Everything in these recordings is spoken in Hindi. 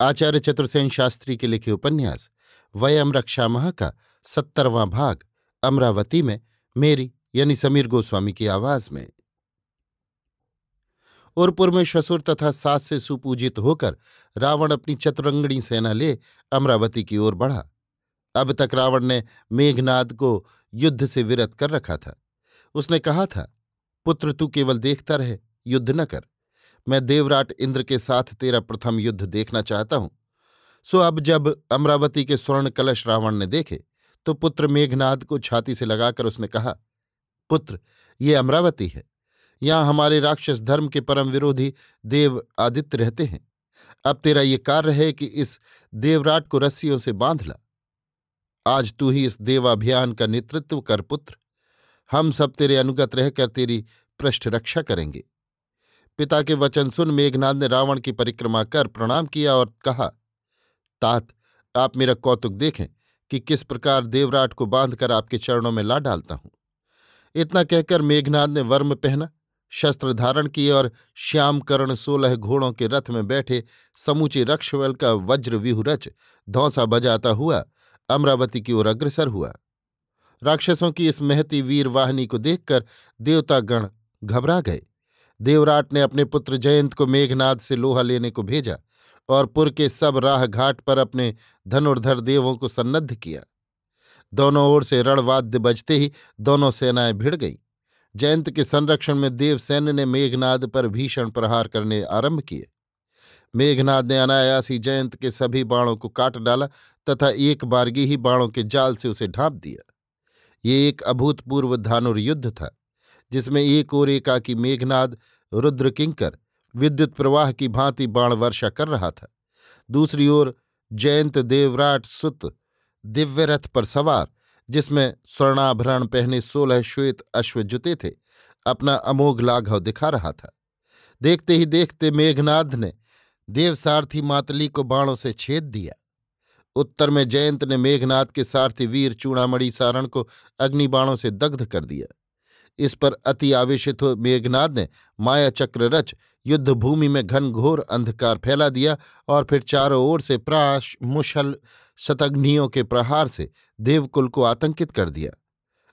आचार्य चतुर्सेन शास्त्री के लिखे उपन्यास वयम रक्षा माह का सत्तरवां भाग, अमरावती में, मेरी, यानी समीर गोस्वामी की आवाज़ में। उर्पुर में शसुर तथा सास से सुपूजित होकर रावण अपनी चतुरंगणी सेना ले अमरावती की ओर बढ़ा। अब तक रावण ने मेघनाद को युद्ध से विरत कर रखा था। उसने कहा था, पुत्र, तू केवल देखता रहे, युद्ध न कर। मैं देवराट इंद्र के साथ तेरा प्रथम युद्ध देखना चाहता हूँ। सो अब जब अमरावती के स्वर्ण कलश रावण ने देखे तो पुत्र मेघनाद को छाती से लगाकर उसने कहा, पुत्र, ये अमरावती है। यहाँ हमारे राक्षस धर्म के परम विरोधी देव आदित्य रहते हैं। अब तेरा ये कार्य है कि इस देवराट को रस्सियों से बाँध ला। आज तू ही इस देवाभियान का नेतृत्व कर, पुत्र। हम सब तेरे अनुगत रहकर तेरी पृष्ठ रक्षा करेंगे। पिता के वचन सुन मेघनाथ ने रावण की परिक्रमा कर प्रणाम किया और कहा, तात, आप मेरा कौतुक देखें कि किस प्रकार देवराट को बांधकर आपके चरणों में ला डालता हूँ। इतना कहकर मेघनाथ ने वर्म पहना, शस्त्र धारण किए और श्याम कर्ण सोलह घोड़ों के रथ में बैठे समूचे रक्षवल का वज्र विहुरच धौसा बजाता हुआ अमरावती की ओर अग्रसर हुआ। राक्षसों की इस महती वीर वाहिनी को देखकर देवतागण घबरा गए। देवराट ने अपने पुत्र जयंत को मेघनाद से लोहा लेने को भेजा और पुर के सब राह घाट पर अपने धनुर्धर देवों को सन्नद्ध किया। दोनों ओर से रणवाद्य बजते ही दोनों सेनाएँ भिड़ गईं। जयंत के संरक्षण में देवसैन्य ने मेघनाद पर भीषण प्रहार करने आरंभ किए। मेघनाद ने अनायास जयंत के सभी बाणों को काट डाला तथा एक बारगी ही बाणों के जाल से उसे ढांप दिया। ये एक अभूतपूर्व धानुर युद्ध था। जिसमें एक ओर एकाकी मेघनाद रुद्रकिंकर विद्युत प्रवाह की भांति बाण वर्षा कर रहा था। दूसरी ओर जयंत देवराट सुत दिव्य रथ पर सवार, जिसमें स्वर्णाभरण पहने सोलह श्वेत अश्व जुते थे, अपना अमोघ लाघव दिखा रहा था। देखते ही देखते मेघनाद ने देवसारथी मातली को बाणों से छेद दिया। उत्तर में जयंत ने मेघनाथ के सारथी वीर चूड़ामणि सारण को अग्निबाणों से दग्ध कर दिया। इस पर अति आवेशित हो मेघनाद ने माया चक्र रच, युद्ध भूमि में घन घोर अंधकार फैला दिया और फिर चारों ओर से प्राश मुशल शतग्नियों के प्रहार से देवकुल को आतंकित कर दिया।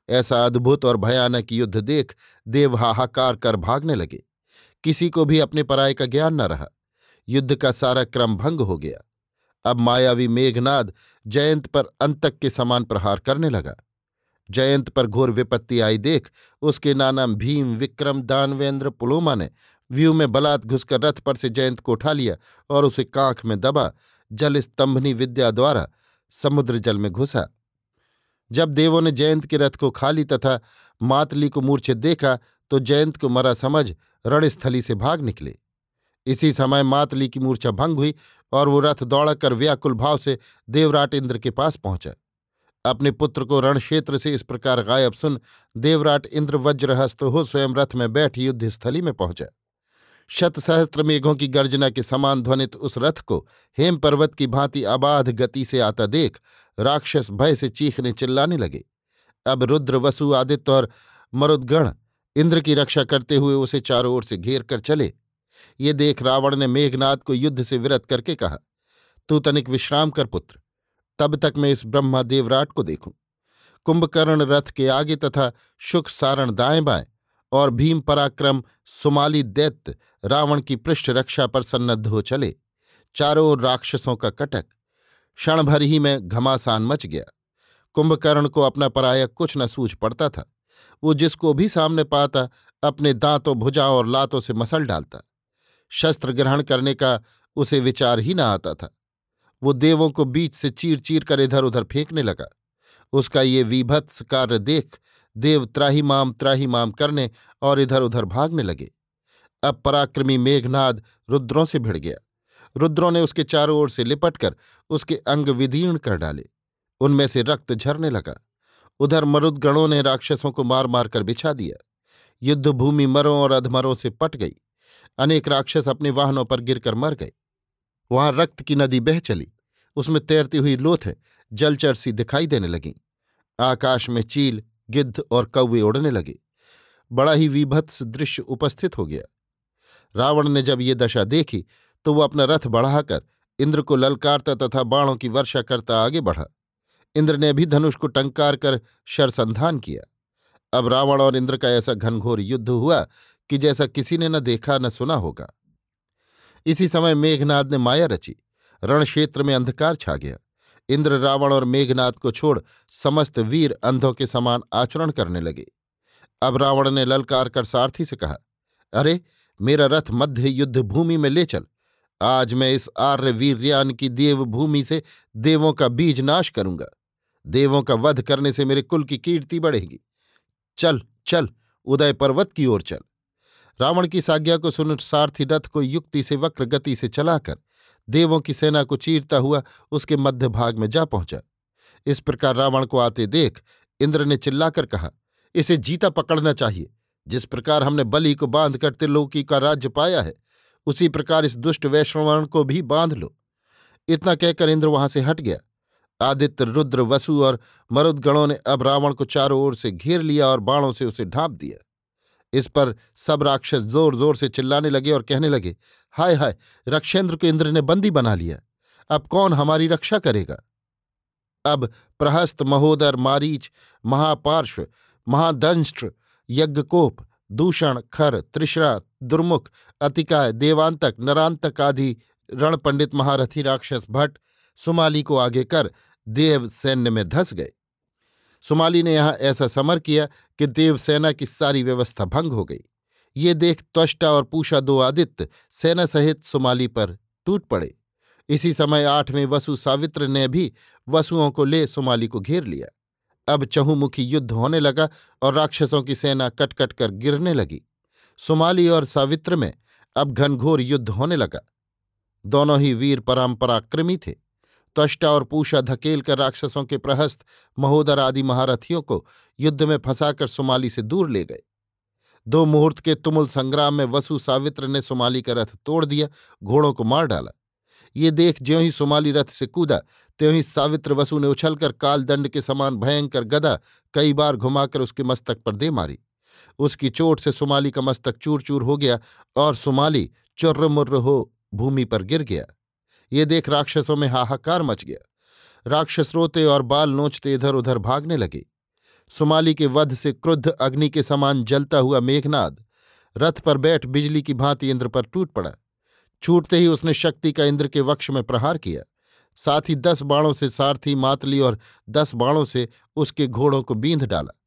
ऐसा अद्भुत और भयानक युद्ध देख देव हाहाकार कर भागने लगे। किसी को भी अपने पराय का ज्ञान न रहा। युद्ध का सारा क्रम भंग हो गया। अब मायावी मेघनाद जयंत पर अंतक के समान प्रहार करने लगा। जयंत पर घोर विपत्ति आई देख, उसके नाना भीम, विक्रम, दानवेंद्र, पुलोमा ने व्यू में बलात् घुसकर रथ पर से जयंत को उठा लिया और उसे कांख में दबा जल स्तंभनी विद्या द्वारा समुद्र जल में घुसा। जब देवों ने जयंत के रथ को खाली तथा मातली को मूर्छित देखा तो जयंत को मरा समझ रणस्थली से भाग निकले। इसी समय मातली की मूर्छा भंग हुई और वो रथ दौड़कर व्याकुल भाव से देवराट इंद्र के पास पहुँचा। अपने पुत्र को रणक्षेत्र से इस प्रकार गायब सुन देवराट इंद्र वज्रहस्त हो स्वयं रथ में बैठ युद्धस्थली में पहुँचा। शत सहस्त्र मेघों की गर्जना के समान ध्वनित उस रथ को हेम पर्वत की भांति अबाध गति से आता देख राक्षस भय से चीखने चिल्लाने लगे। अब रुद्र, वसु, आदित्य और मरुद्गण इंद्र की रक्षा करते हुए उसे चारों ओर से घेर कर चले। ये देख रावण ने मेघनाथ को युद्ध से विरत करके कहा, तू तनिक विश्राम कर पुत्र। तब तक मैं इस ब्रह्मा देवराट को देखूँ। कुंभकर्ण रथ के आगे तथा शुक सारण दाएँ बाएँ और भीम पराक्रम सुमाली दैत्य रावण की पृष्ठ रक्षा पर सन्नद्ध हो चले। चारों ओर राक्षसों का कटक। क्षण भर ही में घमासान मच गया। कुंभकर्ण को अपना पराया कुछ न सूझ पड़ता था। वो जिसको भी सामने पाता, अपने दांतों, भुजाओं और लातों से मसल डालता। शस्त्र ग्रहण करने का उसे विचार ही न आता था। वो देवों को बीच से चीर चीर कर इधर उधर फेंकने लगा। उसका ये विभत्स कार्य देख देव त्राही माम त्राही माम करने और इधर उधर भागने लगे। अब पराक्रमी मेघनाद रुद्रों से भिड़ गया। रुद्रों ने उसके चारों ओर से लिपटकर उसके अंग विदीर्ण कर डाले। उनमें से रक्त झरने लगा। उधर मरुदगणों ने राक्षसों को मार मार कर बिछा दिया। युद्ध भूमि मरों और अधमरों से पट गई। अनेक राक्षस अपने वाहनों पर गिरकर मर गए। वहाँ रक्त की नदी बह चली। उसमें तैरती हुई लोथ जलचर सी दिखाई देने लगी। आकाश में चील, गिद्ध और कौवे उड़ने लगे। बड़ा ही विभत्स दृश्य उपस्थित हो गया। रावण ने जब ये दशा देखी तो वह अपना रथ बढ़ाकर इंद्र को ललकारता तथा बाणों की वर्षा करता आगे बढ़ा। इंद्र ने भी धनुष को टंकार कर शरसंधान किया। अब रावण और इंद्र का ऐसा घनघोर युद्ध हुआ कि जैसा किसी ने न देखा न सुना होगा। इसी समय मेघनाद ने माया रची। रणक्षेत्र में अंधकार छा गया। इंद्र रावण और मेघनाद को छोड़ समस्त वीर अंधों के समान आचरण करने लगे। अब रावण ने ललकार कर सारथी से कहा, अरे, मेरा रथ मध्य युद्ध भूमि में ले चल। आज मैं इस आर्य वीरयान की देवभूमि से देवों का बीज नाश करूँगा। देवों का वध करने से मेरे कुल की कीर्ति बढ़ेगी। चल चल, उदय पर्वत की ओर चल। रावण की साज्ञा को सुन सारथी रथ को युक्ति से वक्र गति से चलाकर देवों की सेना को चीरता हुआ उसके मध्य भाग में जा पहुँचा। इस प्रकार रावण को आते देख इंद्र ने चिल्लाकर कहा, इसे जीता पकड़ना चाहिए। जिस प्रकार हमने बलि को बाँध कर त्रिलोकी का राज्य पाया है, उसी प्रकार इस दुष्ट वैष्णवर्ण को भी बाँध लो इतना कहकर इंद्र वहाँ से हट गया। आदित्य, रुद्र, वसु और मरुदगणों ने अब रावण को चारों ओर से घेर लिया और बाणों से उसे ढांप दिया। इस पर सब राक्षस ज़ोर ज़ोर से चिल्लाने लगे और कहने लगे, हाय हाय, रक्षेंद्र को इंद्र ने बंदी बना लिया। अब कौन हमारी रक्षा करेगा? अब प्रहस्त महोदर, मारीच, महापार्श्व, महादंष्ट्र, यज्ञकोप, दूषण, खर त्रिश्रा दुर्मुख, अतिकाय, देवांतक, नरांतक आदि रणपंडित महारथी राक्षस भट्ट, सुमाली को आगे कर देव सैन्य में धस गए। सुमाली ने यहाँ ऐसा समर किया कि देवसेना की सारी व्यवस्था भंग हो गई। ये देख त्वष्टा और पूषा दो आदित्य सेना सहित सुमाली पर टूट पड़े। इसी समय आठवें वसु सावित्र ने भी वसुओं को ले सुमाली को घेर लिया। अब चहुमुखी युद्ध होने लगा और राक्षसों की सेना कटकट कर गिरने लगी। सुमाली और सावित्र में अब घनघोर युद्ध होने लगा। दोनों ही वीर परंपराक्रमी थे। त्वष्टा और पूषा धकेल कर राक्षसों के प्रहस्त महोदर आदि महारथियों को युद्ध में फंसाकर सुमाली से दूर ले गए। दो मुहूर्त के तुमुल संग्राम में वसु सावित्र ने सुमाली का रथ तोड़ दिया, घोड़ों को मार डाला। ये देख ज्यों ही सुमाली रथ से कूदा, त्यों ही सावित्र वसु ने उछलकर कालदंड के समान भयंकर गदा कई बार घुमाकर उसके मस्तक पर दे मारी। उसकी चोट से सुमाली का मस्तक चूर चूर हो गया और सुमाली चुर्रमुर्र हो भूमि पर गिर गया। ये देख राक्षसों में हाहाकार मच गया। राक्षस रोते और बाल नोचते इधर उधर भागने लगे। सुमाली के वध से क्रुद्ध अग्नि के समान जलता हुआ मेघनाद रथ पर बैठ बिजली की भांति इंद्र पर टूट पड़ा। छूटते ही उसने शक्ति का इंद्र के वक्ष में प्रहार किया। साथ ही दस बाणों से सारथी मातली और दस बाणों से उसके घोड़ों को बींध डाला।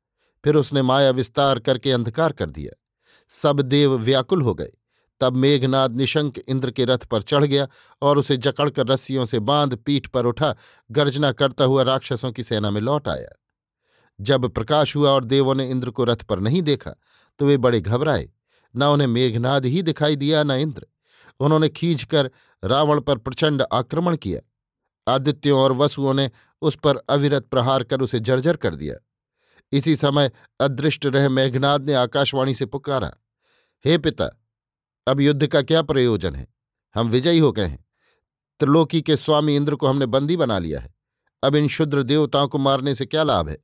फिर उसने माया विस्तार करके अंधकार कर दिया। सब देव व्याकुल हो गए। तब मेघनाद निशंक इंद्र के रथ पर चढ़ गया और उसे जकड़कर रस्सियों से बाँध पीठ पर उठा, गर्जना करता हुआ राक्षसों की सेना में लौट आया। जब प्रकाश हुआ और देवों ने इंद्र को रथ पर नहीं देखा तो वे बड़े घबराए। न उन्हें मेघनाद ही दिखाई दिया, न इंद्र। उन्होंने खींचकर रावण पर प्रचंड आक्रमण किया। आदित्यों और वसुओं ने उस पर अविरत प्रहार कर उसे जर्जर कर दिया। इसी समय अदृष्ट रह मेघनाद ने आकाशवाणी से पुकारा, हे पिता अब युद्ध का क्या प्रयोजन है? हम विजयी हो गए हैं। त्रिलोकी के स्वामी इंद्र को हमने बंदी बना लिया है। अब इन शुद्र देवताओं को मारने से क्या लाभ है?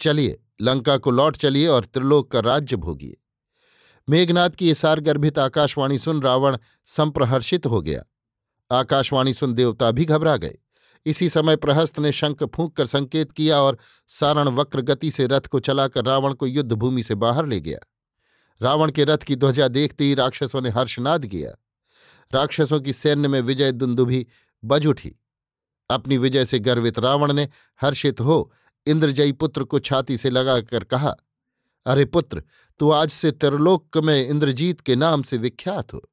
चलिए, लंका को लौट चलिए और त्रिलोक का राज्य भोगिए। मेघनाथ की ये सारगर्भित आकाशवाणी सुन रावण संप्रहर्षित हो गया। आकाशवाणी सुन देवता भी घबरा गए। इसी समय प्रहस्त ने शंख फूंक कर संकेत किया और सारण वक्र गति से रथ को चलाकर रावण को युद्ध भूमि से बाहर ले गया। रावण के रथ की ध्वजा देखते ही राक्षसों ने हर्षनाद किया। राक्षसों की सैन्य में विजय दुंदुभी बज उठी। अपनी विजय से गर्वित रावण ने, हर्षित हो, इंद्रजयी पुत्र को छाती से लगाकर कहा, अरे पुत्र, तू आज से त्रिलोक में इंद्रजीत के नाम से विख्यात हो।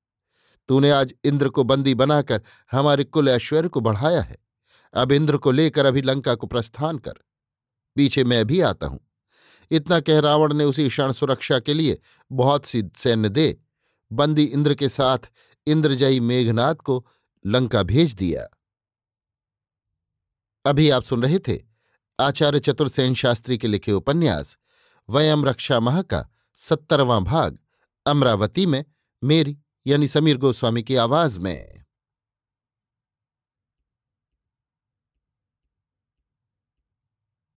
तूने आज इंद्र को बंदी बनाकर हमारे कुल ऐश्वर्य को बढ़ाया है। अब इंद्र को लेकर अभी लंका को प्रस्थान कर। पीछे मैं भी आता हूँ। इतना कह रावण ने उसी क्षण सुरक्षा के लिए बहुत सी सैन्य दे, बंदी इंद्र के साथ इंद्रजयी मेघनाथ को लंका भेज दिया। अभी आप सुन रहे थे आचार्य चतुर्सेन शास्त्री के लिखे उपन्यास, वयम रक्षा माह का सत्तरवां भाग, अमरावती में, मेरी यानी समीर गोस्वामी की आवाज़ में।